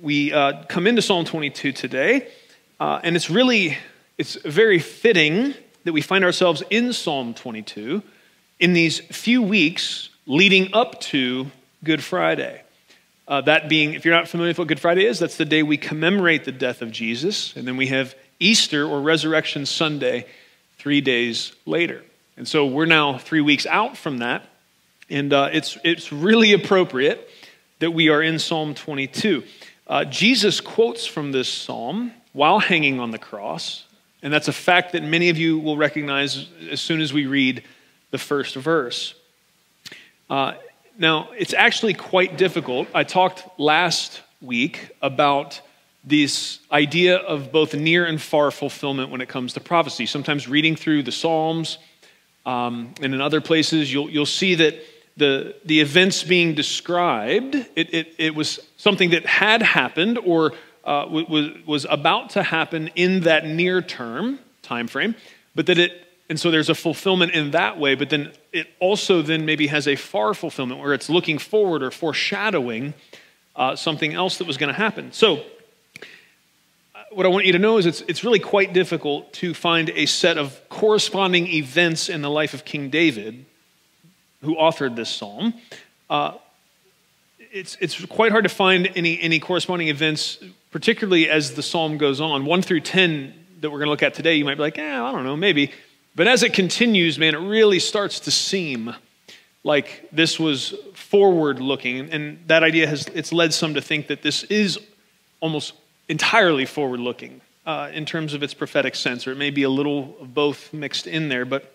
we uh, come into Psalm 22 today, uh, and it's really it's very fitting that we find ourselves in Psalm 22 in these few weeks leading up to Good Friday. Uh, that being, if you're not familiar with what Good Friday is, that's the day we commemorate the death of Jesus, and then we have Easter or Resurrection Sunday three days later. And so we're now three weeks out from that, and uh, it's, it's really appropriate that we are in Psalm 22. Uh, Jesus quotes from this psalm while hanging on the cross, and that's a fact that many of you will recognize as soon as we read the first verse. Uh, now, it's actually quite difficult. I talked last week about this idea of both near and far fulfillment when it comes to prophecy. Sometimes reading through the Psalms, um, and in other places, you'll, you'll see that the, the events being described, it, it, it was something that had happened or uh, was, was about to happen in that near term time frame, but that it, and so there's a fulfillment in that way, but then it also then maybe has a far fulfillment where it's looking forward or foreshadowing uh, something else that was going to happen. So what I want you to know is it's, it's really quite difficult to find a set of corresponding events in the life of King David, who authored this psalm. Uh, it's, it's quite hard to find any, any corresponding events, particularly as the psalm goes on. 1 through 10 that we're going to look at today, you might be like, eh, I don't know, maybe. But as it continues, man, it really starts to seem like this was forward looking. And that idea has it's led some to think that this is almost entirely forward looking uh, in terms of its prophetic sense, or it may be a little of both mixed in there, but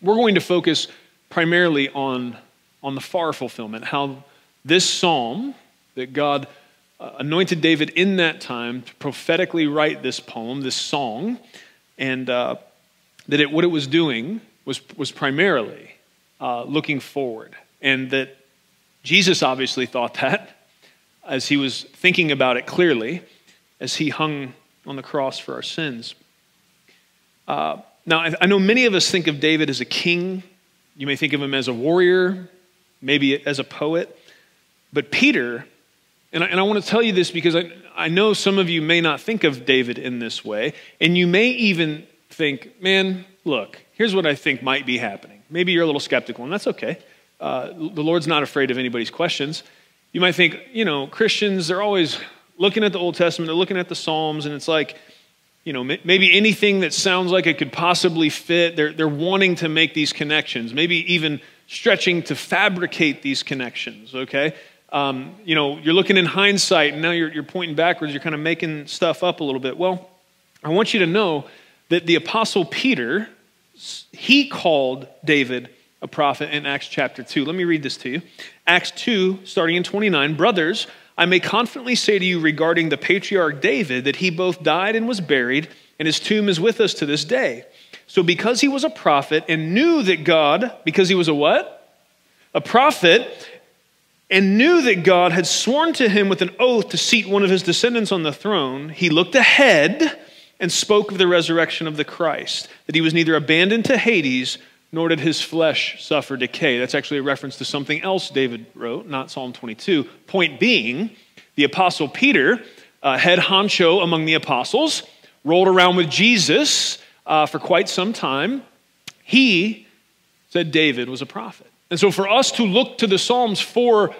we're going to focus primarily on, on the far fulfillment, how this psalm that God uh, anointed David in that time to prophetically write this poem, this song, and uh, that it, what it was doing was, was primarily uh, looking forward, and that Jesus obviously thought that as he was thinking about it clearly as he hung on the cross for our sins. Uh, now, I know many of us think of David as a king. You may think of him as a warrior, maybe as a poet. But Peter, and I, and I want to tell you this because I, I know some of you may not think of David in this way, and you may even think, man, look, here's what I think might be happening. Maybe you're a little skeptical, and that's okay. Uh, the Lord's not afraid of anybody's questions. You might think, you know, Christians, they're always looking at the Old Testament, they're looking at the Psalms, and it's like, you know, maybe anything that sounds like it could possibly fit, they're, they're wanting to make these connections, maybe even stretching to fabricate these connections, okay? Um, you know, you're looking in hindsight, and now you're, you're pointing backwards, you're kind of making stuff up a little bit. Well, I want you to know that the Apostle Peter, he called David a prophet in Acts chapter 2. Let me read this to you. Acts 2, starting in 29. Brothers, I may confidently say to you regarding the patriarch David that he both died and was buried, and his tomb is with us to this day. So, because he was a prophet and knew that God, because he was a what? A prophet, and knew that God had sworn to him with an oath to seat one of his descendants on the throne, he looked ahead and spoke of the resurrection of the Christ, that he was neither abandoned to Hades nor did his flesh suffer decay. That's actually a reference to something else David wrote, not Psalm 22. Point being, the Apostle Peter, uh, head honcho among the apostles, rolled around with Jesus uh, for quite some time. He said David was a prophet. And so for us to look to the Psalms for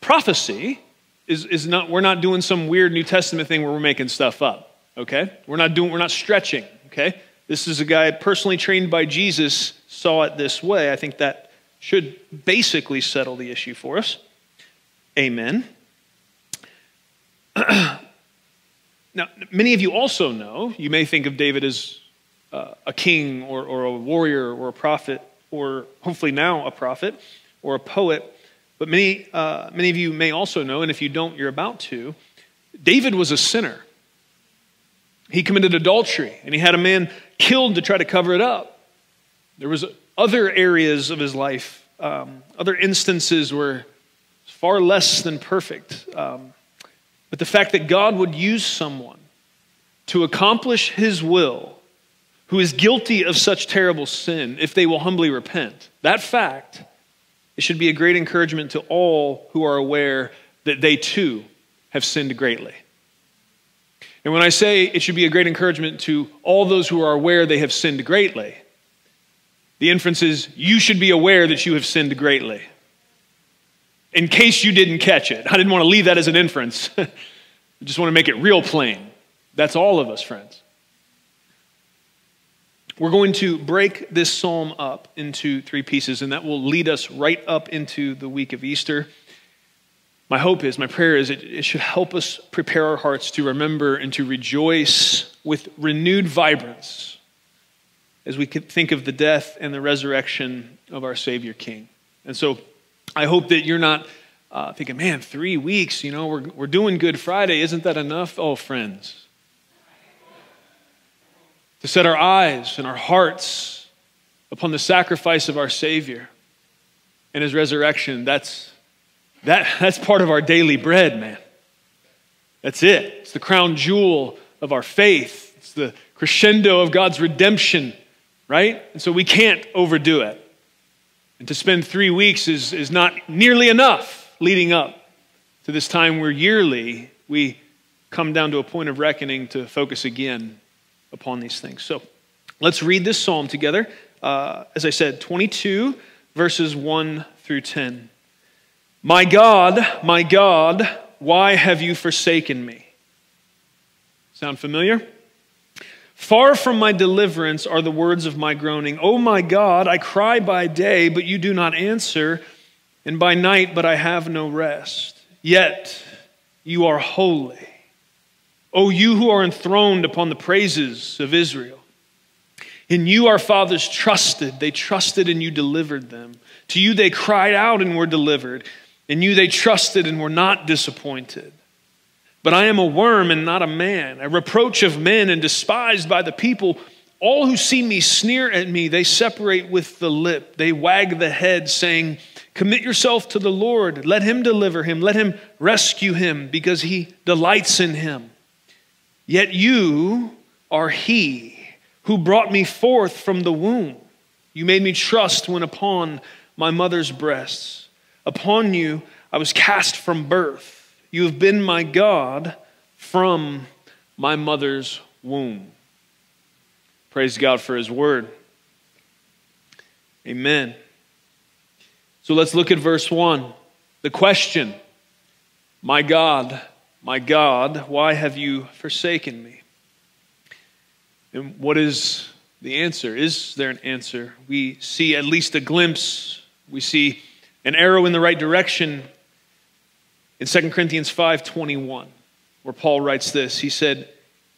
prophecy is, is not, we're not doing some weird New Testament thing where we're making stuff up, okay? We're not doing, we're not stretching, okay? This is a guy personally trained by Jesus, saw it this way. I think that should basically settle the issue for us. Amen. now, many of you also know, you may think of David as uh, a king or, or a warrior or a prophet, or hopefully now a prophet or a poet. But many, uh, many of you may also know, and if you don't, you're about to, David was a sinner. He committed adultery and he had a man killed to try to cover it up. There was other areas of his life, um, other instances where far less than perfect. Um, but the fact that God would use someone to accomplish his will who is guilty of such terrible sin if they will humbly repent, that fact, it should be a great encouragement to all who are aware that they too have sinned greatly. And when I say it should be a great encouragement to all those who are aware they have sinned greatly, the inference is you should be aware that you have sinned greatly. In case you didn't catch it. I didn't want to leave that as an inference. I just want to make it real plain. That's all of us, friends. We're going to break this psalm up into three pieces, and that will lead us right up into the week of Easter. My hope is, my prayer is, it, it should help us prepare our hearts to remember and to rejoice with renewed vibrance as we think of the death and the resurrection of our Savior King. And so I hope that you're not uh, thinking, man, three weeks, you know, we're, we're doing Good Friday. Isn't that enough? Oh, friends. To set our eyes and our hearts upon the sacrifice of our Savior and His resurrection, that's that, that's part of our daily bread, man. That's it. It's the crown jewel of our faith, it's the crescendo of God's redemption, right? And so we can't overdo it. And to spend three weeks is, is not nearly enough leading up to this time where yearly we come down to a point of reckoning to focus again upon these things. So let's read this psalm together. Uh, as I said, 22 verses 1 through 10. My God, my God, why have you forsaken me? Sound familiar? Far from my deliverance are the words of my groaning. Oh my God, I cry by day, but you do not answer, and by night, but I have no rest. Yet you are holy. O you who are enthroned upon the praises of Israel. In you our fathers trusted. They trusted and you delivered them. To you they cried out and were delivered. In you they trusted and were not disappointed. But I am a worm and not a man, a reproach of men and despised by the people. All who see me sneer at me. They separate with the lip. They wag the head, saying, Commit yourself to the Lord. Let him deliver him. Let him rescue him, because he delights in him. Yet you are he who brought me forth from the womb. You made me trust when upon my mother's breasts. Upon you I was cast from birth. You have been my God from my mother's womb. Praise God for his word. Amen. So let's look at verse 1. The question My God, my God, why have you forsaken me? And what is the answer? Is there an answer? We see at least a glimpse. We see an arrow in the right direction in 2 Corinthians 5:21, where Paul writes this. He said,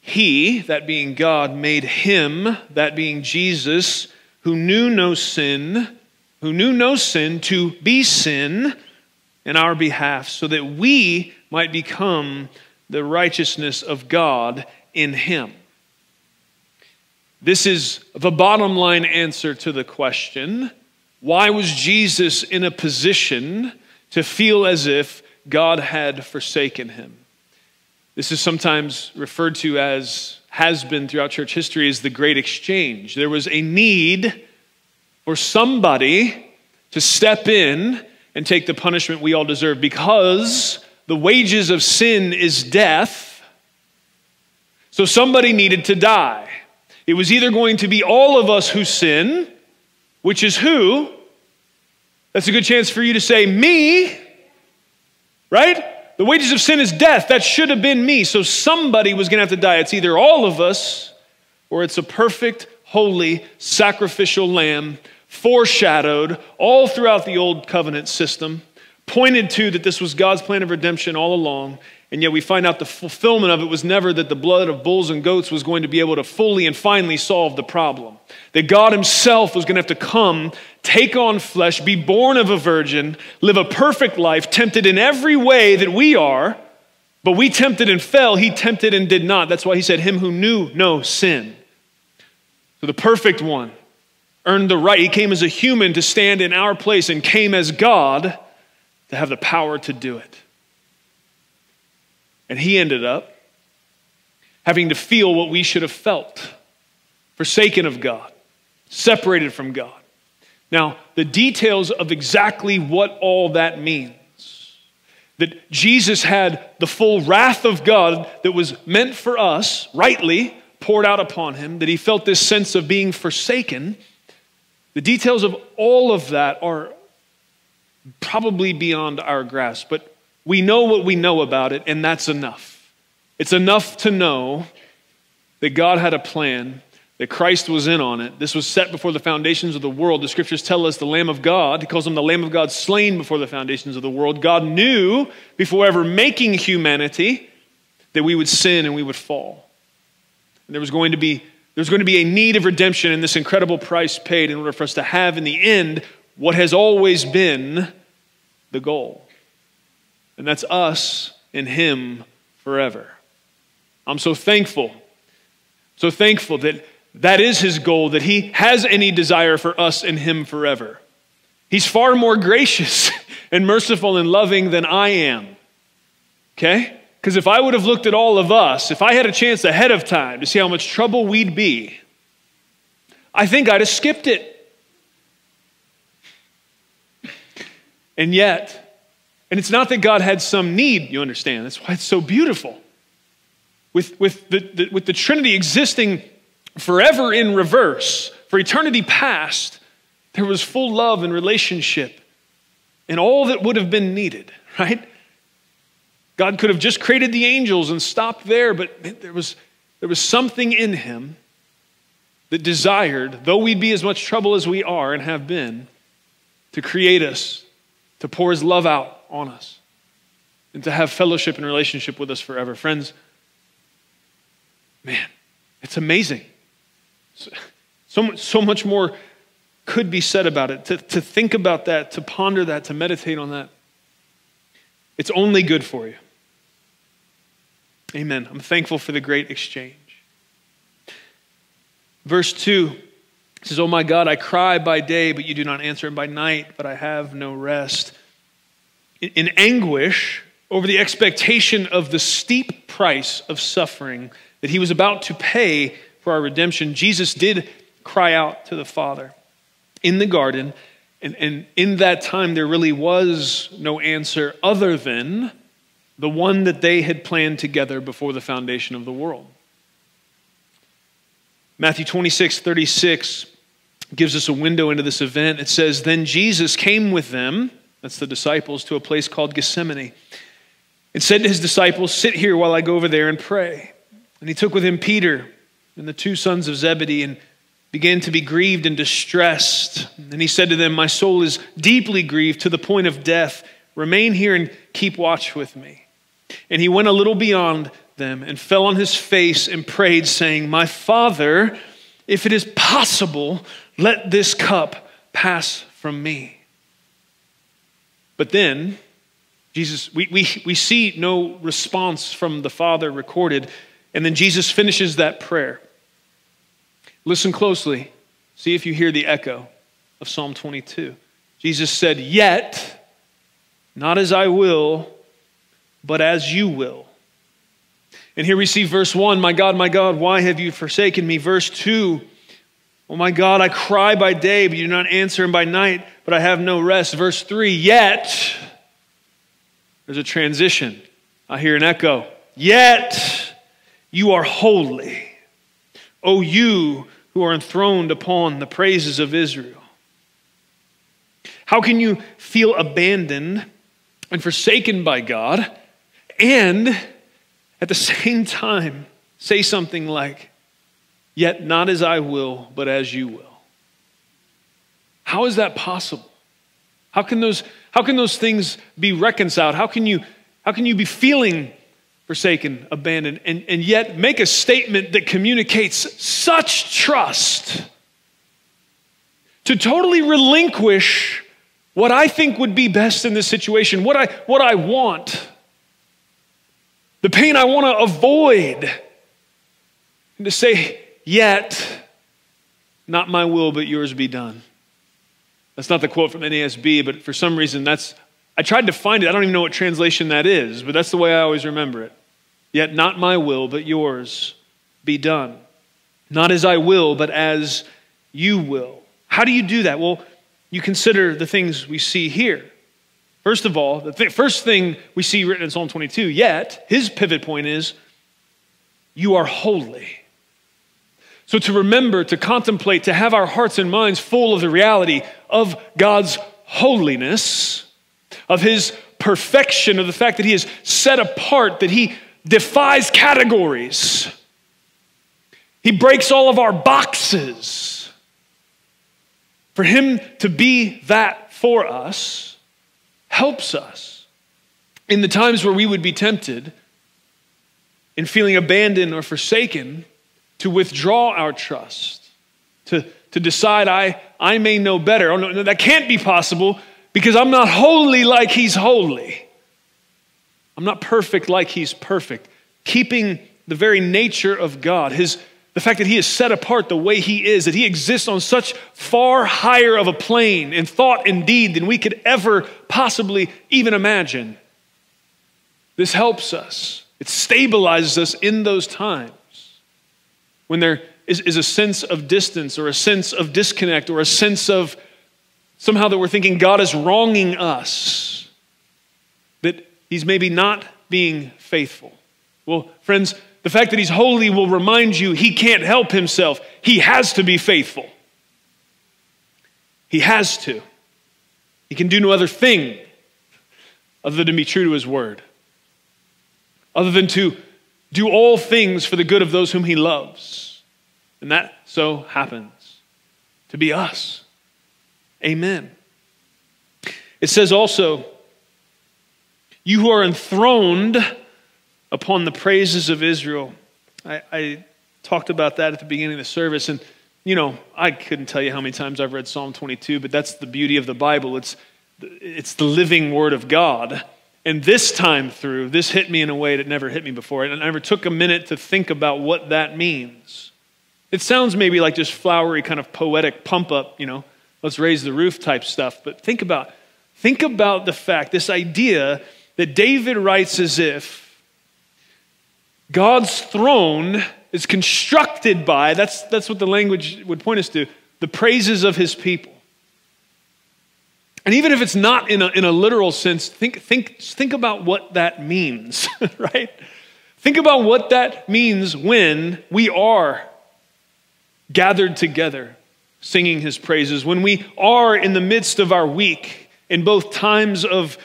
"He, that being God, made him, that being Jesus, who knew no sin, who knew no sin to be sin in our behalf, so that we might become the righteousness of God in him." This is the bottom line answer to the question why was Jesus in a position to feel as if God had forsaken him? This is sometimes referred to as, has been throughout church history, as the great exchange. There was a need for somebody to step in and take the punishment we all deserve because the wages of sin is death. So somebody needed to die. It was either going to be all of us who sin which is who? That's a good chance for you to say, Me, right? The wages of sin is death. That should have been me. So somebody was going to have to die. It's either all of us or it's a perfect, holy, sacrificial lamb foreshadowed all throughout the old covenant system, pointed to that this was God's plan of redemption all along. And yet we find out the fulfillment of it was never that the blood of bulls and goats was going to be able to fully and finally solve the problem. That God Himself was going to have to come, take on flesh, be born of a virgin, live a perfect life, tempted in every way that we are, But we tempted and fell. He tempted and did not. That's why he said, Him who knew no sin. So the perfect one earned the right. He came as a human to stand in our place and came as God to have the power to do it. And he ended up having to feel what we should have felt forsaken of God, separated from God. Now, the details of exactly what all that means that Jesus had the full wrath of God that was meant for us, rightly poured out upon him, that he felt this sense of being forsaken. The details of all of that are probably beyond our grasp, but we know what we know about it, and that's enough. It's enough to know that God had a plan, that Christ was in on it. This was set before the foundations of the world. The scriptures tell us the Lamb of God, he calls him the Lamb of God slain before the foundations of the world. God knew before ever making humanity that we would sin and we would fall. And there was going to be there's going to be a need of redemption and this incredible price paid in order for us to have in the end what has always been the goal. And that's us in Him forever. I'm so thankful, so thankful that that is His goal, that He has any desire for us in Him forever. He's far more gracious and merciful and loving than I am. Okay? Because if I would have looked at all of us, if I had a chance ahead of time to see how much trouble we'd be, I think I'd have skipped it. And yet, and it's not that God had some need, you understand. That's why it's so beautiful. With, with, the, the, with the Trinity existing forever in reverse, for eternity past, there was full love and relationship and all that would have been needed, right? God could have just created the angels and stopped there, but there was, there was something in him that desired, though we'd be as much trouble as we are and have been, to create us, to pour his love out on us and to have fellowship and relationship with us forever. Friends, man, it's amazing. So, so much more could be said about it. To, to think about that, to ponder that, to meditate on that, it's only good for you. Amen. I'm thankful for the great exchange. Verse 2 says, Oh my God, I cry by day, but you do not answer, and by night, but I have no rest in anguish over the expectation of the steep price of suffering that he was about to pay for our redemption, Jesus did cry out to the Father in the garden. And, and in that time, there really was no answer other than the one that they had planned together before the foundation of the world. Matthew 26, 36 gives us a window into this event. It says, Then Jesus came with them that's the disciples, to a place called Gethsemane. And said to his disciples, Sit here while I go over there and pray. And he took with him Peter and the two sons of Zebedee and began to be grieved and distressed. And he said to them, My soul is deeply grieved to the point of death. Remain here and keep watch with me. And he went a little beyond them and fell on his face and prayed, saying, My Father, if it is possible, let this cup pass from me. But then, Jesus, we, we, we see no response from the Father recorded, and then Jesus finishes that prayer. Listen closely. See if you hear the echo of Psalm 22. Jesus said, Yet, not as I will, but as you will. And here we see verse 1 My God, my God, why have you forsaken me? Verse 2 Oh my God, I cry by day, but you do not answer, and by night, but I have no rest. Verse 3 Yet, there's a transition. I hear an echo. Yet, you are holy. O you who are enthroned upon the praises of Israel. How can you feel abandoned and forsaken by God and at the same time say something like, Yet not as I will, but as you will. How is that possible? How can those, how can those things be reconciled? How can you, how can you be feeling forsaken, abandoned, and, and yet make a statement that communicates such trust to totally relinquish what I think would be best in this situation, what I, what I want, the pain I want to avoid. And to say, Yet, not my will, but yours be done. That's not the quote from NASB, but for some reason, that's, I tried to find it. I don't even know what translation that is, but that's the way I always remember it. Yet, not my will, but yours be done. Not as I will, but as you will. How do you do that? Well, you consider the things we see here. First of all, the th- first thing we see written in Psalm 22, yet, his pivot point is, you are holy. So to remember, to contemplate, to have our hearts and minds full of the reality of God's holiness, of his perfection, of the fact that he is set apart, that he defies categories. He breaks all of our boxes. For him to be that for us helps us in the times where we would be tempted in feeling abandoned or forsaken to withdraw our trust, to, to decide I, I may know better. Oh, no, no, that can't be possible because I'm not holy like he's holy. I'm not perfect like he's perfect. Keeping the very nature of God, his, the fact that he is set apart the way he is, that he exists on such far higher of a plane in thought and deed than we could ever possibly even imagine. This helps us. It stabilizes us in those times when there is, is a sense of distance or a sense of disconnect or a sense of somehow that we're thinking God is wronging us, that He's maybe not being faithful. Well, friends, the fact that He's holy will remind you He can't help Himself. He has to be faithful. He has to. He can do no other thing other than be true to His word, other than to do all things for the good of those whom he loves. And that so happens to be us. Amen. It says also, You who are enthroned upon the praises of Israel. I, I, talked about that at the beginning of the service. And, you know, I couldn't tell you how many times I've read Psalm 22, but that's the beauty of the Bible. It's, it's the living word of God. And this time through, this hit me in a way that never hit me before. And I never took a minute to think about what that means. It sounds maybe like just flowery, kind of poetic pump up, you know, let's raise the roof type stuff. But think about, think about the fact, this idea that David writes as if God's throne is constructed by, that's, that's what the language would point us to, the praises of his people. And even if it's not in a, in a literal sense, think, think, think about what that means, right? Think about what that means when we are gathered together singing his praises, when we are in the midst of our week, in both times of,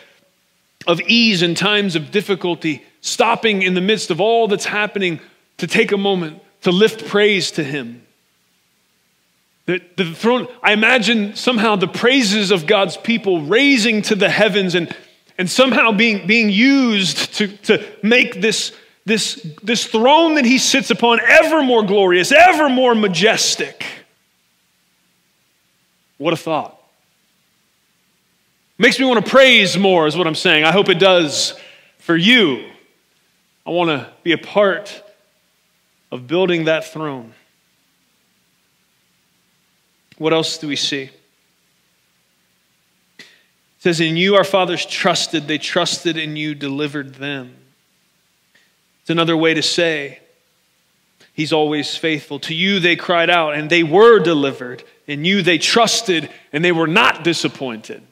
of ease and times of difficulty, stopping in the midst of all that's happening to take a moment to lift praise to him. The, the throne, I imagine somehow the praises of God's people raising to the heavens and, and somehow being, being used to, to make this, this, this throne that he sits upon ever more glorious, ever more majestic. What a thought. Makes me want to praise more, is what I'm saying. I hope it does for you. I want to be a part of building that throne. What else do we see? It says, In you our fathers trusted, they trusted and you delivered them. It's another way to say, He's always faithful. To you they cried out, and they were delivered. In you they trusted, and they were not disappointed.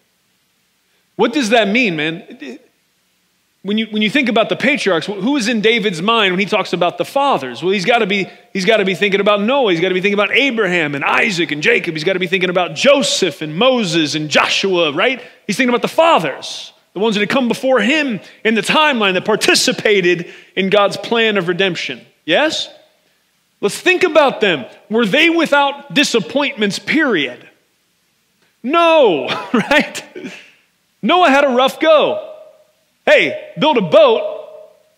What does that mean, man? When you, when you think about the patriarchs, who is in David's mind when he talks about the fathers? Well, he's got to be he's got to be thinking about Noah. He's got to be thinking about Abraham and Isaac and Jacob. He's got to be thinking about Joseph and Moses and Joshua, right? He's thinking about the fathers, the ones that had come before him in the timeline that participated in God's plan of redemption. Yes? Let's think about them. Were they without disappointments, period? No, right? Noah had a rough go. Hey, build a boat,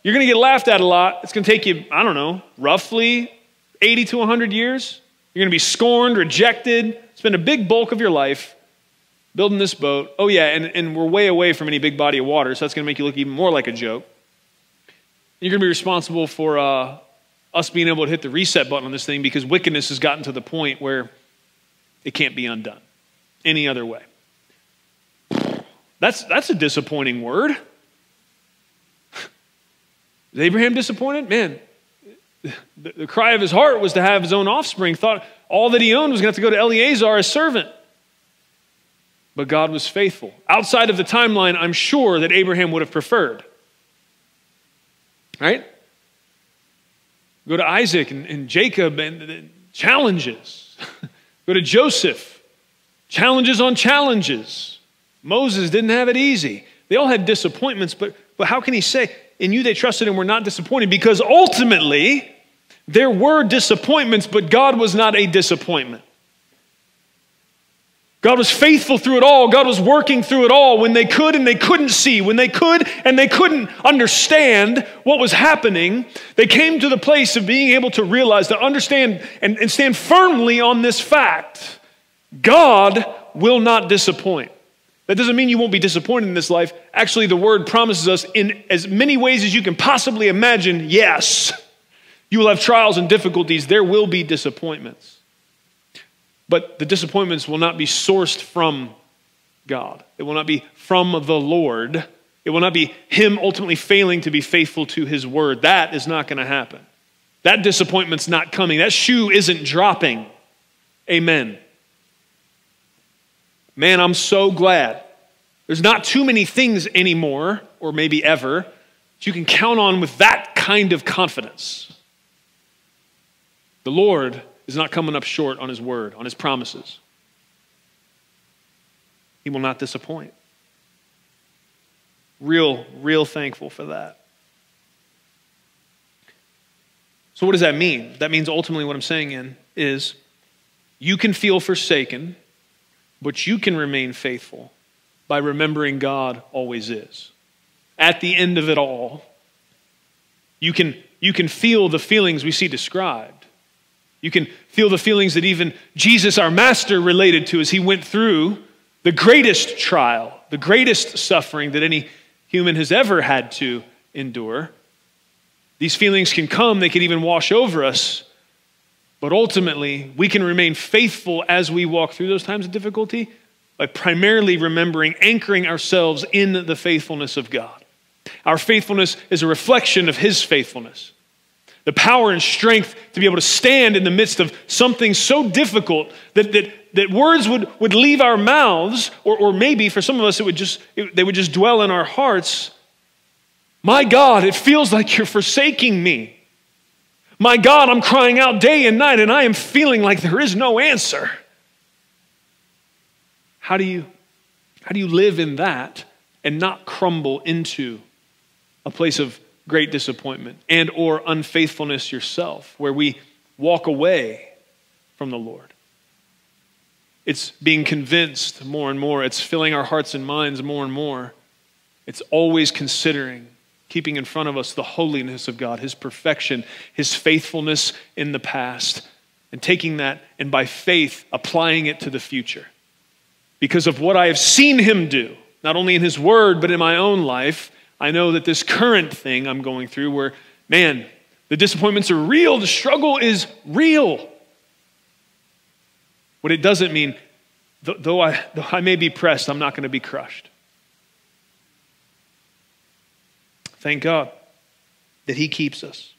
you're going to get laughed at a lot. It's going to take you, I don't know, roughly 80 to 100 years. You're going to be scorned, rejected, spend a big bulk of your life building this boat. Oh, yeah, and, and we're way away from any big body of water, so that's going to make you look even more like a joke. You're going to be responsible for uh, us being able to hit the reset button on this thing because wickedness has gotten to the point where it can't be undone any other way. That's, that's a disappointing word. Is Abraham disappointed? Man, the, the, cry of his heart was to have his own offspring, thought all that he owned was going to have to go to Eliezer, as servant. But God was faithful. Outside of the timeline, I'm sure that Abraham would have preferred. Right? Go to Isaac and, and Jacob and, and challenges. Go to Joseph, challenges on challenges. Moses didn't have it easy. They all had disappointments, but, but how can he say, in you they trusted and were not disappointed? Because ultimately, there were disappointments, but God was not a disappointment. God was faithful through it all. God was working through it all when they could and they couldn't see, when they could and they couldn't understand what was happening. They came to the place of being able to realize, to understand, and, and stand firmly on this fact God will not disappoint. That doesn't mean you won't be disappointed in this life. Actually, the word promises us in as many ways as you can possibly imagine yes, you will have trials and difficulties, there will be disappointments. But the disappointments will not be sourced from God, it will not be from the Lord. It will not be Him ultimately failing to be faithful to His word. That is not going to happen. That disappointment's not coming. That shoe isn't dropping. Amen. Man, I'm so glad. There's not too many things anymore, or maybe ever, that you can count on with that kind of confidence. The Lord is not coming up short on his word, on his promises. He will not disappoint. Real, real thankful for that. So, what does that mean? That means ultimately what I'm saying in is you can feel forsaken, but you can remain faithful by remembering God always is. At the end of it all, you can, you can feel the feelings we see described. You can feel the feelings that even Jesus, our master, related to as he went through the greatest trial, the greatest suffering that any human has ever had to endure. These feelings can come, they can even wash over us. But ultimately, we can remain faithful as we walk through those times of difficulty by primarily remembering, anchoring ourselves in the faithfulness of God. Our faithfulness is a reflection of His faithfulness the power and strength to be able to stand in the midst of something so difficult that, that, that words would, would leave our mouths, or, or maybe for some of us, it would just, it, they would just dwell in our hearts. My God, it feels like you're forsaking me. My God, I'm crying out day and night, and I am feeling like there is no answer. How do you, how do you live in that and not crumble into a place of great disappointment and or unfaithfulness yourself where we walk away from the Lord. It's being convinced more and more. It's filling our hearts and minds more and more. It's always considering, keeping in front of us the holiness of God, His perfection, His faithfulness in the past, and taking that and by faith applying it to the future. Because of what I have seen Him do, not only in His Word, but in my own life, I know that this current thing I'm going through, where, man, the disappointments are real, the struggle is real. What it doesn't mean, though I, though I may be pressed, I'm not going to be crushed. Thank God that He keeps us.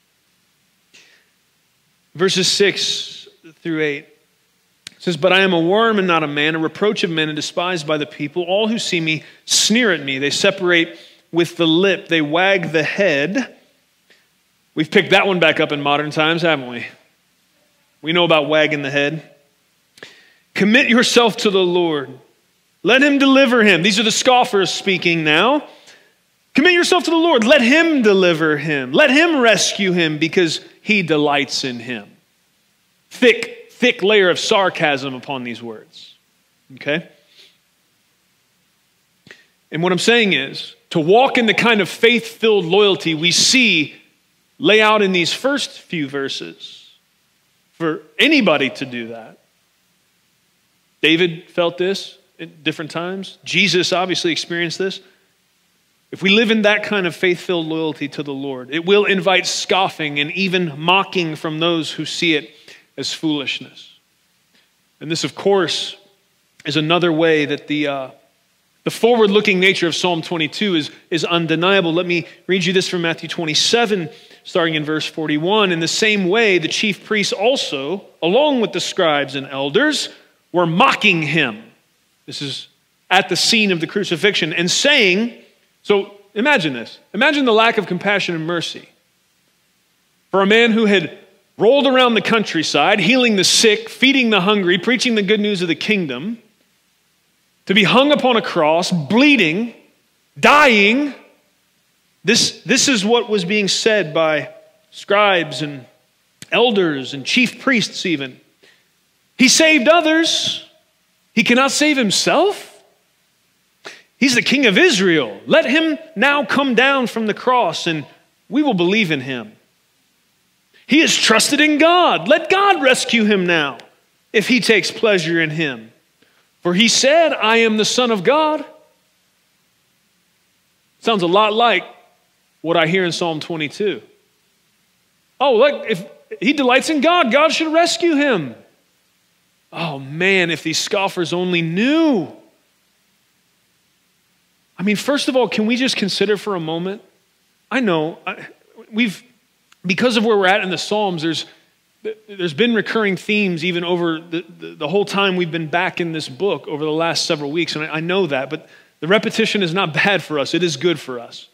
Verses 6 through 8 says, But I am a worm and not a man, a reproach of men and despised by the people. All who see me sneer at me. They separate with the lip, they wag the head. We've picked that one back up in modern times, haven't we? We know about wagging the head. Commit yourself to the Lord. Let him deliver him. These are the scoffers speaking now. Commit yourself to the Lord. Let him deliver him. Let him rescue him because he delights in him. Thick, thick layer of sarcasm upon these words. Okay? And what I'm saying is, to walk in the kind of faith filled loyalty we see lay out in these first few verses, for anybody to do that. David felt this at different times. Jesus obviously experienced this. If we live in that kind of faith filled loyalty to the Lord, it will invite scoffing and even mocking from those who see it as foolishness. And this, of course, is another way that the, uh, the forward looking nature of Psalm 22 is, is undeniable. Let me read you this from Matthew 27, starting in verse 41. In the same way, the chief priests also, along with the scribes and elders, were mocking him. This is at the scene of the crucifixion and saying, so imagine this. Imagine the lack of compassion and mercy for a man who had rolled around the countryside, healing the sick, feeding the hungry, preaching the good news of the kingdom, to be hung upon a cross, bleeding, dying. This, this is what was being said by scribes and elders and chief priests, even. He saved others, he cannot save himself. He's the king of Israel. Let him now come down from the cross and we will believe in him. He is trusted in God. Let God rescue him now if he takes pleasure in him. For he said, I am the Son of God. Sounds a lot like what I hear in Psalm 22. Oh, look, if he delights in God, God should rescue him. Oh man, if these scoffers only knew. I mean, first of all, can we just consider for a moment? I know we've, because of where we're at in the Psalms, there's, there's been recurring themes even over the, the, the, whole time we've been back in this book over the last several weeks, and I, I know that, but the repetition is not bad for us, it is good for us.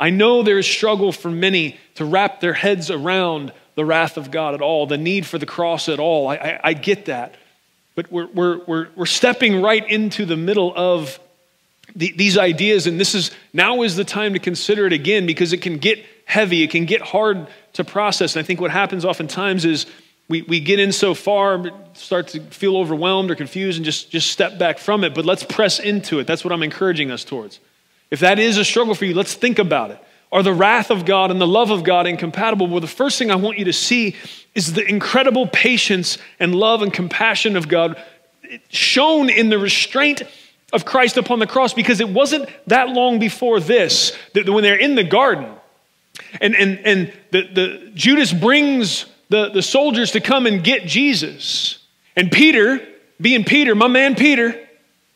I know there is struggle for many to wrap their heads around the wrath of God at all, the need for the cross at all. I, I, I get that. But we're, we're, we're, we're stepping right into the middle of the, these ideas, and this is now is the time to consider it again because it can get heavy, it can get hard to process. And I think what happens oftentimes is we, we get in so far, start to feel overwhelmed or confused, and just, just step back from it. But let's press into it. That's what I'm encouraging us towards. If that is a struggle for you, let's think about it. Are the wrath of God and the love of God incompatible? Well, the first thing I want you to see is the incredible patience and love and compassion of God shown in the restraint of Christ upon the cross because it wasn't that long before this that when they're in the garden and, and, and the, the, Judas brings the, the soldiers to come and get Jesus. And Peter, being Peter, my man Peter,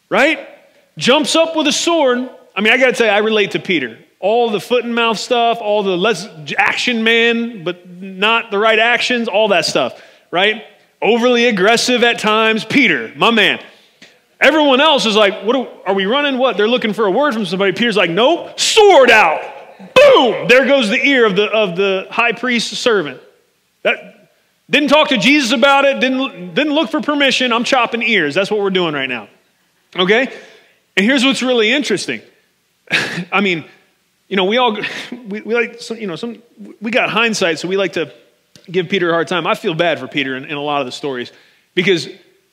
right, jumps up with a sword. I mean, I got to you, I relate to Peter. All the foot and mouth stuff, all the less action man, but not the right actions, all that stuff, right? Overly aggressive at times. Peter, my man. Everyone else is like, what are, we running? What? They're looking for a word from somebody. Peter's like, nope, sword out. Boom! There goes the ear of the, of the high priest's servant. That, didn't talk to Jesus about it, didn't, didn't look for permission. I'm chopping ears. That's what we're doing right now. Okay? And here's what's really interesting. I mean, you know, we all, we, we like, you know, some, we got hindsight, so we like to give Peter a hard time. I feel bad for Peter in, in a lot of the stories because,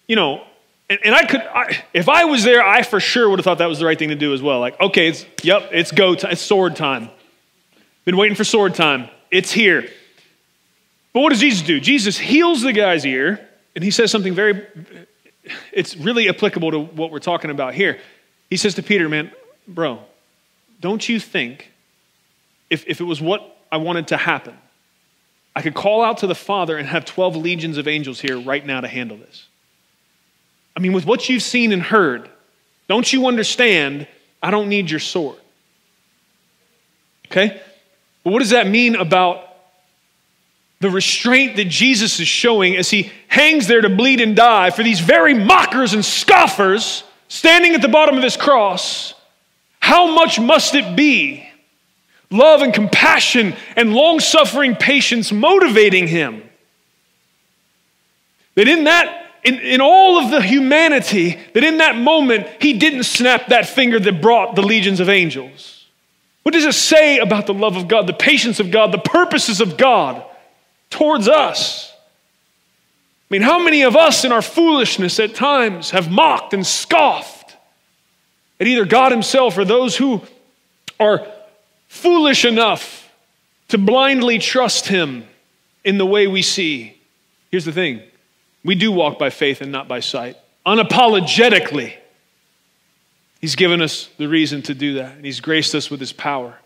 you know, and, and I could, I, if I was there, I for sure would have thought that was the right thing to do as well. Like, okay, it's, yep, it's go time, it's sword time. Been waiting for sword time. It's here. But what does Jesus do? Jesus heals the guy's ear, and he says something very, it's really applicable to what we're talking about here. He says to Peter, man, bro, don't you think if, if it was what I wanted to happen, I could call out to the Father and have 12 legions of angels here right now to handle this? I mean, with what you've seen and heard, don't you understand? I don't need your sword. Okay? But what does that mean about the restraint that Jesus is showing as he hangs there to bleed and die for these very mockers and scoffers standing at the bottom of his cross? How much must it be? Love and compassion and long suffering patience motivating him. That in that in, in all of the humanity that in that moment he didn't snap that finger that brought the legions of angels. What does it say about the love of God, the patience of God, the purposes of God towards us? I mean, how many of us in our foolishness at times have mocked and scoffed at either God Himself or those who are foolish enough to blindly trust Him in the way we see? Here's the thing we do walk by faith and not by sight. Unapologetically. He's given us the reason to do that, and He's graced us with His power.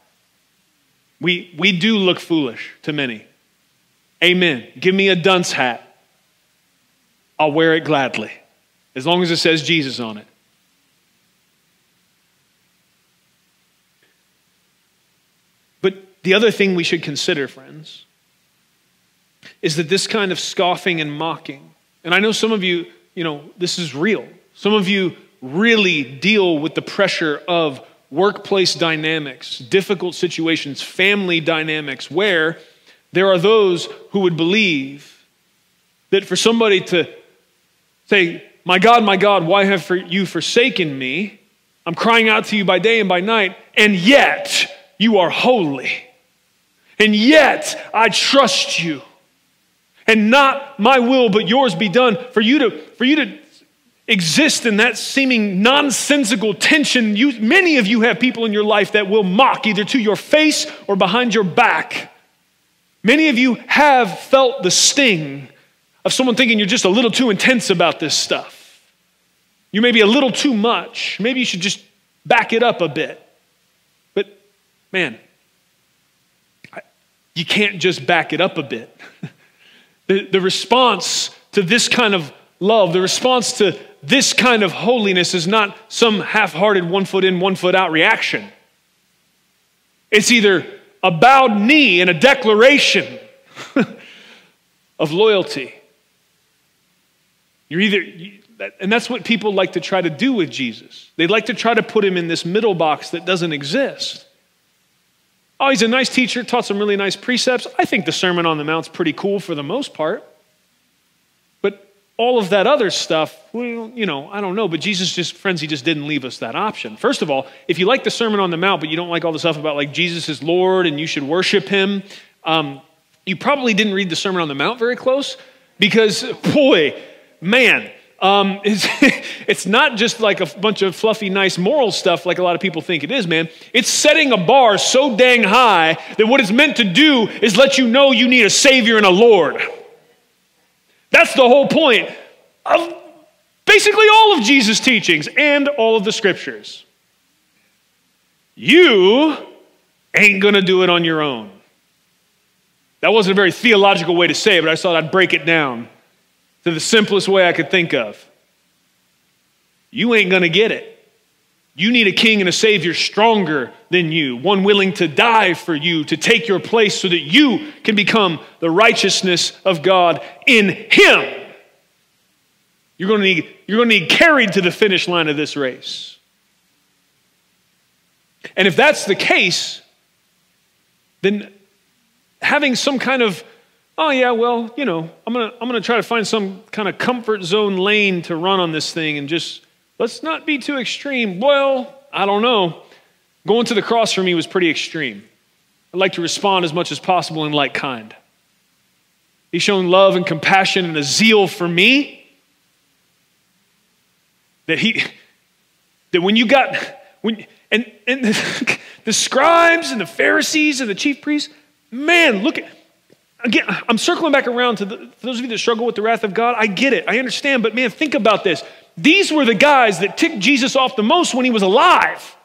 We, we do look foolish to many. Amen. Give me a dunce hat. I'll wear it gladly, as long as it says Jesus on it. But the other thing we should consider, friends, is that this kind of scoffing and mocking, and I know some of you, you know, this is real. Some of you really deal with the pressure of workplace dynamics, difficult situations, family dynamics, where there are those who would believe that for somebody to say, My God, my God, why have you forsaken me? I'm crying out to you by day and by night, and yet you are holy. And yet I trust you. And not my will, but yours be done. For you to, for you to exist in that seeming nonsensical tension, you, many of you have people in your life that will mock either to your face or behind your back. Many of you have felt the sting of someone thinking you're just a little too intense about this stuff. You may be a little too much. Maybe you should just back it up a bit. But man, you can't just back it up a bit. the, the response to this kind of love, the response to this kind of holiness is not some half hearted, one foot in, one foot out reaction. It's either a bowed knee and a declaration of loyalty. You're either, and that's what people like to try to do with Jesus. They like to try to put him in this middle box that doesn't exist. Oh, he's a nice teacher, taught some really nice precepts. I think the Sermon on the Mount's pretty cool for the most part But all of that other stuff, well, you know, I don't know, but Jesus just, friends, he just didn't leave us that option. First of all, if you like the Sermon on the Mount, but you don't like all the stuff about like Jesus is Lord and you should worship him, um, you probably didn't read the Sermon on the Mount very close because, boy, man, um, it's, it's not just like a bunch of fluffy, nice moral stuff like a lot of people think it is, man. It's setting a bar so dang high that what it's meant to do is let you know you need a Savior and a Lord. That's the whole point of basically all of Jesus' teachings and all of the scriptures. You ain't going to do it on your own. That wasn't a very theological way to say it, but I thought I'd break it down to the simplest way I could think of. You ain't going to get it. You need a king and a savior stronger than you, one willing to die for you, to take your place so that you can become the righteousness of God in him. You're going to need, you're going to need carried to the finish line of this race. And if that's the case, then having some kind of, oh yeah, well, you know, I'm gonna I'm gonna try to find some kind of comfort zone lane to run on this thing and just Let's not be too extreme. Well, I don't know. Going to the cross for me was pretty extreme. I'd like to respond as much as possible in like kind. He's shown love and compassion and a zeal for me that he that when you got when and and the, the scribes and the Pharisees and the chief priests, man, look at again, I'm circling back around to the, those of you that struggle with the wrath of God. I get it, I understand, but man, think about this. These were the guys that ticked Jesus off the most when he was alive.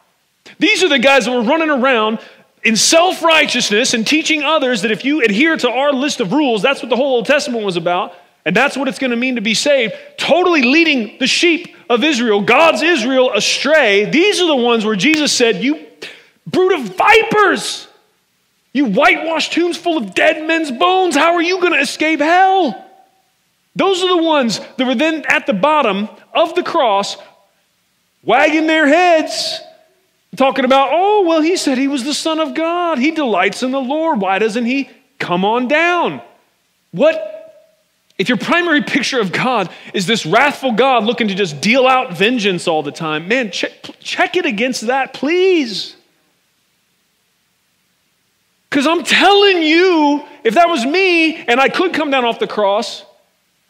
These are the guys that were running around in self righteousness and teaching others that if you adhere to our list of rules, that's what the whole Old Testament was about, and that's what it's going to mean to be saved, totally leading the sheep of Israel, God's Israel, astray. These are the ones where Jesus said, You brood of vipers, you whitewashed tombs full of dead men's bones, how are you going to escape hell? Those are the ones that were then at the bottom of the cross, wagging their heads, talking about, oh, well, he said he was the Son of God. He delights in the Lord. Why doesn't he come on down? What? If your primary picture of God is this wrathful God looking to just deal out vengeance all the time, man, check, check it against that, please. Because I'm telling you, if that was me and I could come down off the cross,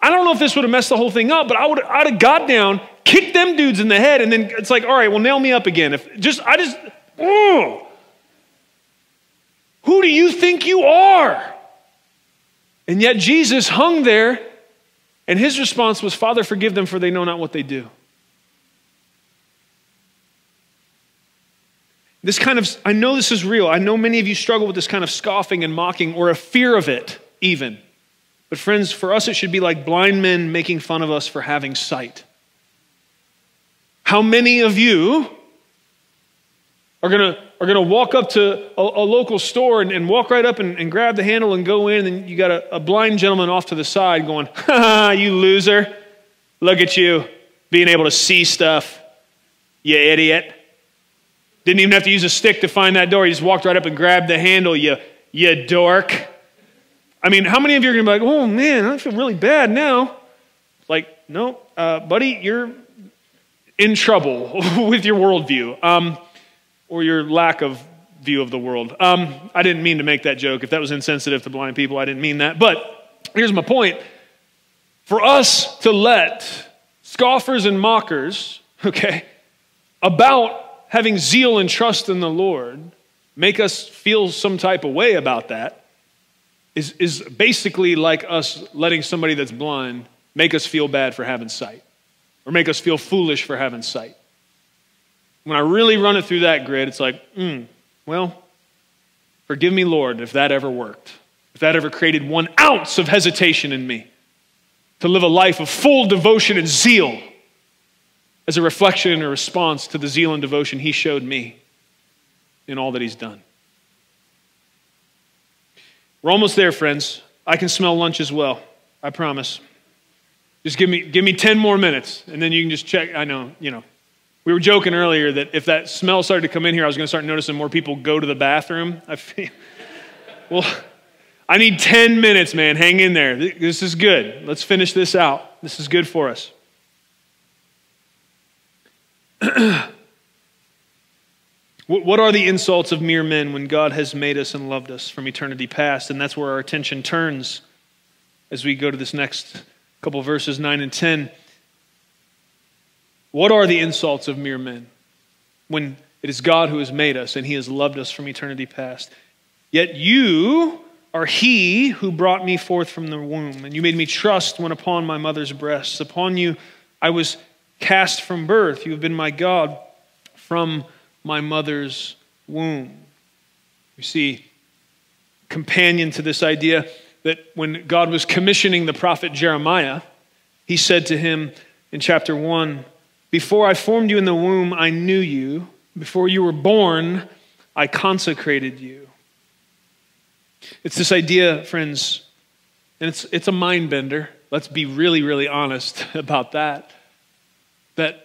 I don't know if this would have messed the whole thing up, but I would I'd have got down, kicked them dudes in the head, and then it's like, all right, well, nail me up again. If just I just, oh, who do you think you are? And yet Jesus hung there, and his response was, Father, forgive them, for they know not what they do. This kind of, I know this is real. I know many of you struggle with this kind of scoffing and mocking or a fear of it, even. But, friends, for us, it should be like blind men making fun of us for having sight. How many of you are going to are to walk up to a, a local store and, and, walk right up and, and, grab the handle and go in, and you got a, a blind gentleman off to the side going, ha, you loser. Look at you being able to see stuff, you idiot. Didn't even have to use a stick to find that door. You just walked right up and grabbed the handle, you, you dork. I mean, how many of you are going to be like, oh man, I feel really bad now? Like, no, uh, buddy, you're in trouble with your worldview um, or your lack of view of the world. Um, I didn't mean to make that joke. If that was insensitive to blind people, I didn't mean that. But here's my point for us to let scoffers and mockers, okay, about having zeal and trust in the Lord make us feel some type of way about that is, is basically like us letting somebody that's blind make us feel bad for having sight or make us feel foolish for having sight. When I really run it through that grid, it's like, hmm, well, forgive me, Lord, if that ever worked, if that ever created one ounce of hesitation in me to live a life of full devotion and zeal as a reflection and a response to the zeal and devotion he showed me in all that he's done. We're almost there, friends. I can smell lunch as well. I promise. Just give me, give me 10 more minutes, and then you can just check. I know, you know. We were joking earlier that if that smell started to come in here, I was going to start noticing more people go to the bathroom. I feel, well, I need 10 minutes, man. Hang in there. This is good. Let's finish this out. This is good for us. what are the insults of mere men when God has made us and loved us from eternity past? And that's where our attention turns as we go to this next couple verses 9 and 10. What are the insults of mere men when it is God who has made us and he has loved us from eternity past? Yet you are he who brought me forth from the womb, and you made me trust when upon my mother's breasts. Upon you I was cast from birth. You have been my God from my mother's womb. You see, companion to this idea that when God was commissioning the prophet Jeremiah, he said to him in chapter 1 Before I formed you in the womb, I knew you. Before you were born, I consecrated you. It's this idea, friends, and it's, it's a mind bender. Let's be really, really honest about that that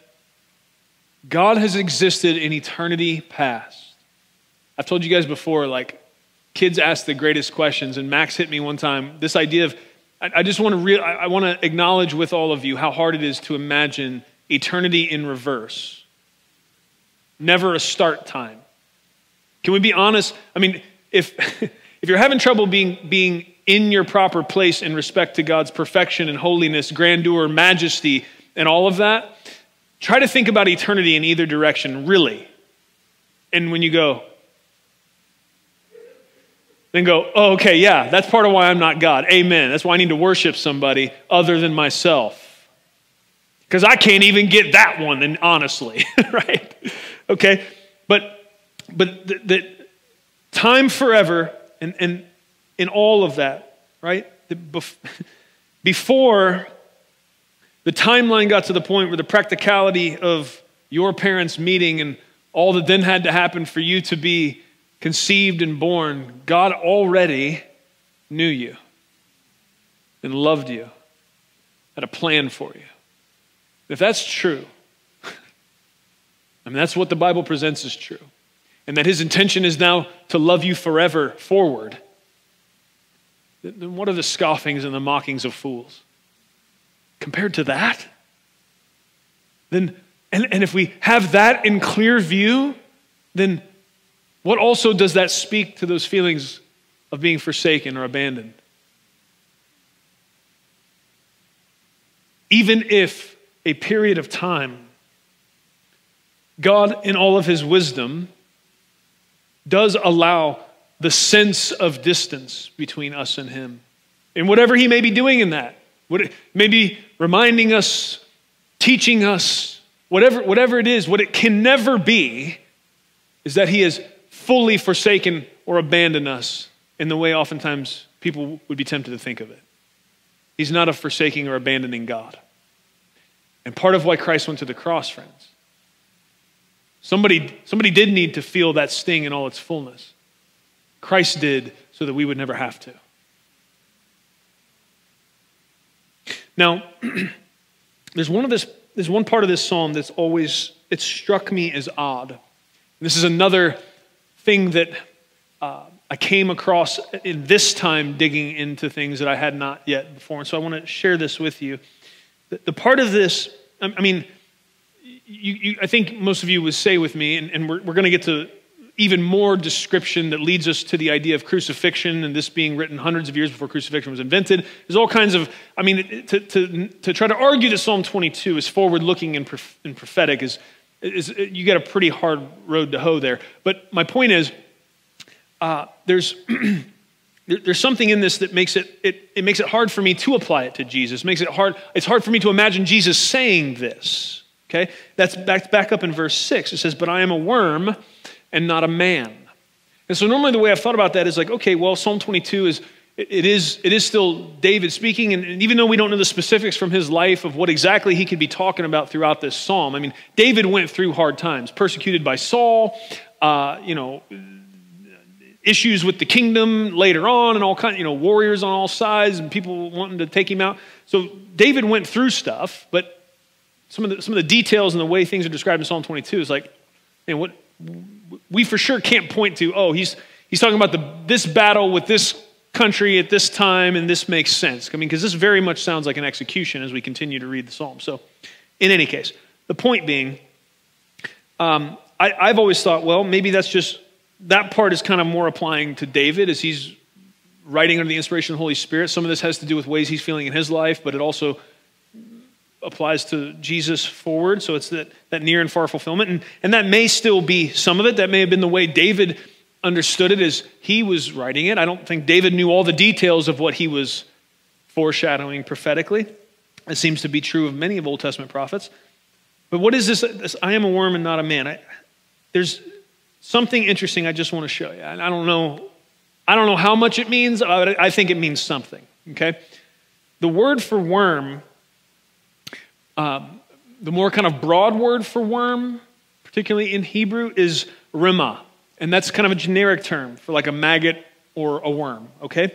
God has existed in eternity past. I've told you guys before, like, kids ask the greatest questions, and Max hit me one time. This idea of, I, I just want to, re- I, I want to acknowledge with all of you how hard it is to imagine eternity in reverse. Never a start time. Can we be honest? I mean, if, if you're having trouble being, being in your proper place in respect to God's perfection and holiness, grandeur, majesty, and all of that, Try to think about eternity in either direction, really. And when you go, then go, oh, okay, yeah, that's part of why I'm not God. Amen. That's why I need to worship somebody other than myself. Because I can't even get that one, and honestly, right? Okay? But but the, the, time forever and, and in all of that, right? The, before the timeline got to the point where the practicality of your parents meeting and all that then had to happen for you to be conceived and born, God already knew you and loved you, had a plan for you. If that's true, I mean, that's what the Bible presents as true, and that his intention is now to love you forever forward, then what are the scoffings and the mockings of fools? Compared to that? Then, and, and if we have that in clear view, then what also does that speak to those feelings of being forsaken or abandoned? Even if a period of time, God, in all of his wisdom, does allow the sense of distance between us and him. And whatever he may be doing in that, maybe reminding us, teaching us, whatever, whatever it is, what it can never be is that he has fully forsaken or abandoned us in the way oftentimes people would be tempted to think of it. He's not a forsaking or abandoning God. And part of why Christ went to the cross, friends, somebody, somebody did need to feel that sting in all its fullness. Christ did so that we would never have to. Now, there's one of this, there's one part of this psalm that's always, it struck me as odd. This is another thing that uh, I came across in this time digging into things that I had not yet before. And so I want to share this with you. The, the part of this, I mean, you, you, I think most of you would say with me, and, and we're, we're going to get to even more description that leads us to the idea of crucifixion and this being written hundreds of years before crucifixion was invented. There's all kinds of, I mean, to, to, to try to argue that Psalm 22 is forward looking and, and prophetic is, is, you get a pretty hard road to hoe there. But my point is, uh, there's, there's something in this that makes it, it, it makes it hard for me to apply it to Jesus. Makes it hard, it's hard for me to imagine Jesus saying this. Okay? That's back, back up in verse 6. It says, But I am a worm and not a man. And so normally the way I've thought about that is like, okay, well, Psalm 22 is it is, it is still David speaking, and, even though we don't know the specifics from his life of what exactly he could be talking about throughout this psalm, I mean, David went through hard times, persecuted by Saul, uh, you know, issues with the kingdom later on, and all kinds, you know, warriors on all sides, and people wanting to take him out. So David went through stuff, but some of the, some of the details and the way things are described in Psalm 22 is like, man, what we for sure can't point to, oh, he's, he's talking about the, this battle with this country at this time, and this makes sense. I mean, because this very much sounds like an execution as we continue to read the psalm. So, in any case, the point being, um, I, I've always thought, well, maybe that's just, that part is kind of more applying to David as he's writing under the inspiration of the Holy Spirit. Some of this has to do with ways he's feeling in his life, but it also applies to Jesus forward. So it's that, that near and far fulfillment. And, and that may still be some of it. That may have been the way David understood it as he was writing it. I don't think David knew all the details of what he was foreshadowing prophetically. It seems to be true of many of Old Testament prophets. But what is this? this I am a worm and not a man. I, there's something interesting I just want to show you. I don't know. I don't know how much it means. I think it means something. Okay. The word for worm um, the more kind of broad word for worm, particularly in Hebrew, is rima. And that's kind of a generic term for like a maggot or a worm, okay?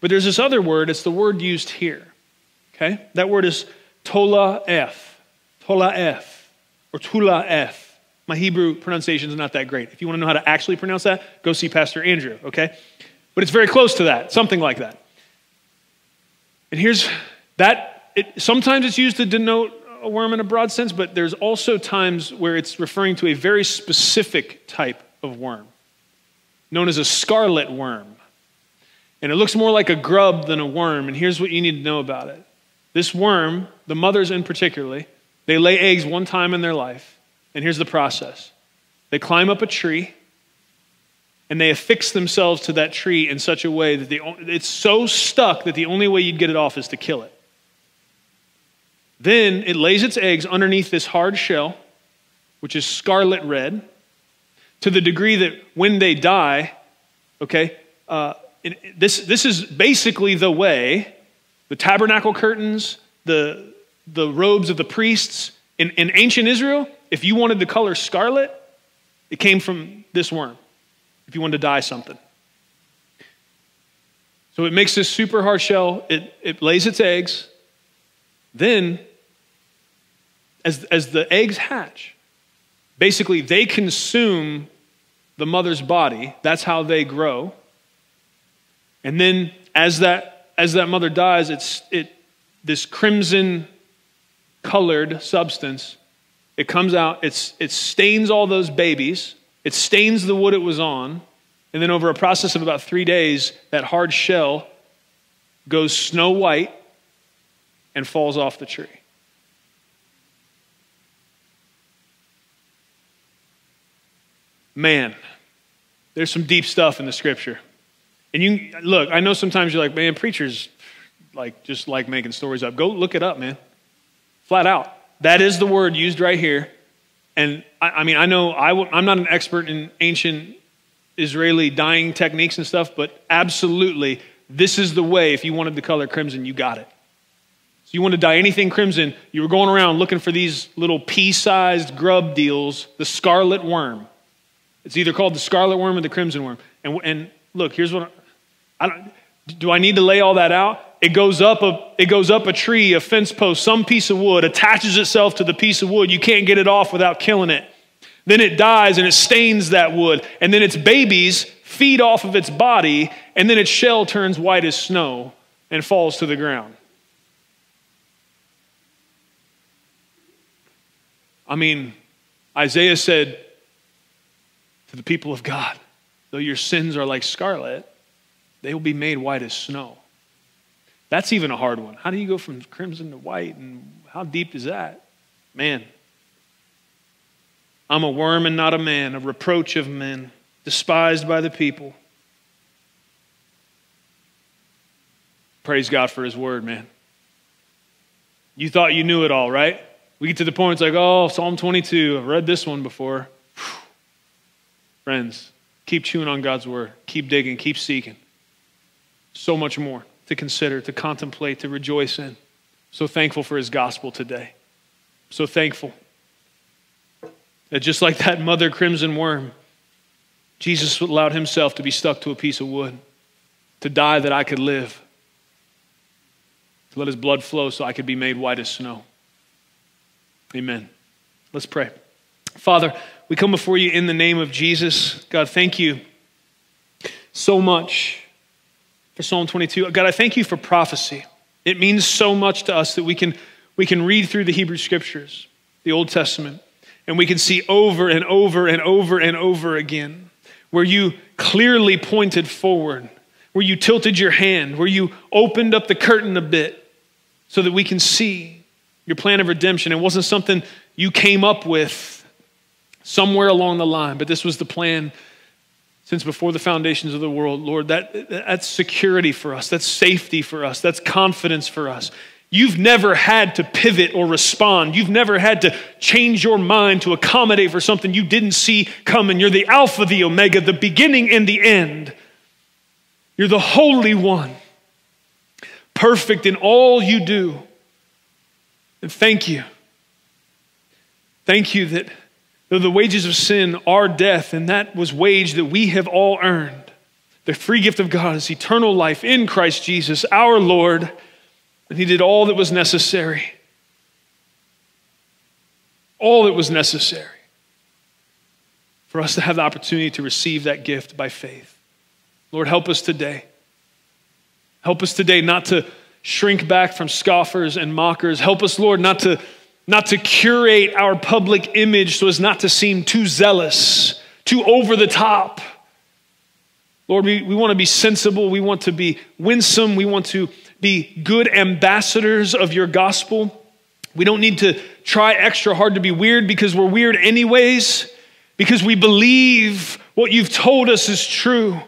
But there's this other word, it's the word used here, okay? That word is tola f, tola f, or tula f. My Hebrew pronunciation is not that great. If you want to know how to actually pronounce that, go see Pastor Andrew, okay? But it's very close to that, something like that. And here's that, it, sometimes it's used to denote a worm in a broad sense, but there's also times where it's referring to a very specific type of worm, known as a scarlet worm. And it looks more like a grub than a worm. And here's what you need to know about it this worm, the mothers in particularly, they lay eggs one time in their life. And here's the process they climb up a tree and they affix themselves to that tree in such a way that they, it's so stuck that the only way you'd get it off is to kill it. Then it lays its eggs underneath this hard shell, which is scarlet red, to the degree that when they die, okay, uh, this, this is basically the way the tabernacle curtains, the, the robes of the priests. In, in ancient Israel, if you wanted the color scarlet, it came from this worm, if you wanted to dye something. So it makes this super hard shell, it, it lays its eggs. Then as, as the eggs hatch, basically they consume the mother's body. That's how they grow. And then as that, as that mother dies, it's, it, this crimson colored substance, it comes out, it's, it stains all those babies, it stains the wood it was on, and then over a process of about three days, that hard shell goes snow white and falls off the tree. Man, there's some deep stuff in the scripture. And you look, I know sometimes you're like, man, preachers like just like making stories up. Go look it up, man. Flat out. That is the word used right here And I, I mean, I know I w- I'm not an expert in ancient Israeli dyeing techniques and stuff, but absolutely, this is the way. If you wanted the color crimson, you got it. So you want to dye anything crimson, you were going around looking for these little pea-sized grub deals, the scarlet worm. It's either called the scarlet worm or the crimson worm. And, and look, here's what I, I don't. Do I need to lay all that out? It goes up a it goes up a tree, a fence post, some piece of wood attaches itself to the piece of wood. You can't get it off without killing it. Then it dies and it stains that wood, and then its babies feed off of its body, and then its shell turns white as snow and falls to the ground. I mean, Isaiah said to the people of God, though your sins are like scarlet, they will be made white as snow. That's even a hard one. How do you go from crimson to white, and how deep is that? Man. I'm a worm and not a man, a reproach of men, despised by the people. Praise God for his word, man. You thought you knew it all, right? We get to the point, it's like, oh, Psalm 22, I've read this one before. Friends, keep chewing on God's word, keep digging, keep seeking so much more to consider, to contemplate, to rejoice in. So thankful for his gospel today. So thankful that just like that mother crimson worm, Jesus allowed himself to be stuck to a piece of wood, to die that I could live, to let his blood flow so I could be made white as snow. Amen. Let's pray. Father, we come before you in the name of Jesus. God, thank you so much for Psalm 22. God, I thank you for prophecy. It means so much to us that we can, we can read through the Hebrew scriptures, the Old Testament, and we can see over and over and over and over again where you clearly pointed forward, where you tilted your hand, where you opened up the curtain a bit so that we can see your plan of redemption. It wasn't something you came up with somewhere along the line, but this was the plan since before the foundations of the world, Lord, that, that's security for us. That's safety for us. That's confidence for us. You've never had to pivot or respond. You've never had to change your mind to accommodate for something you didn't see coming. You're the Alpha, the Omega, the beginning and the end. You're the Holy One, perfect in all you do. And thank you. Thank you that Though the wages of sin are death, and that was wage that we have all earned, the free gift of God is eternal life in Christ Jesus, our Lord, and He did all that was necessary. All that was necessary for us to have the opportunity to receive that gift by faith. Lord, help us today. Help us today not to shrink back from scoffers and mockers. Help us, Lord, not to not to curate our public image so as not to seem too zealous, too over the top. Lord, we, we want to be sensible. We want to be winsome. We want to be good ambassadors of your gospel. We don't need to try extra hard to be weird because we're weird anyways, because we believe what you've told us is true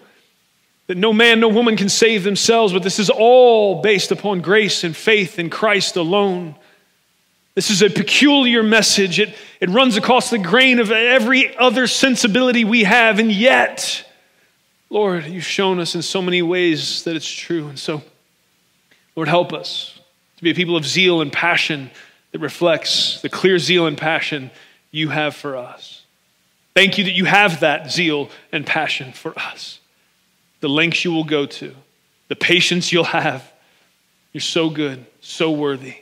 that no man, no woman can save themselves, but this is all based upon grace and faith in Christ alone. This is a peculiar message. It, it runs across the grain of every other sensibility we have, and yet, Lord, you've shown us in so many ways that it's true. And so, Lord, help us to be a people of zeal and passion that reflects the clear zeal and passion you have for us. Thank you that you have that zeal and passion for us. The lengths you will go to, the patience you'll have. You're so good, so worthy.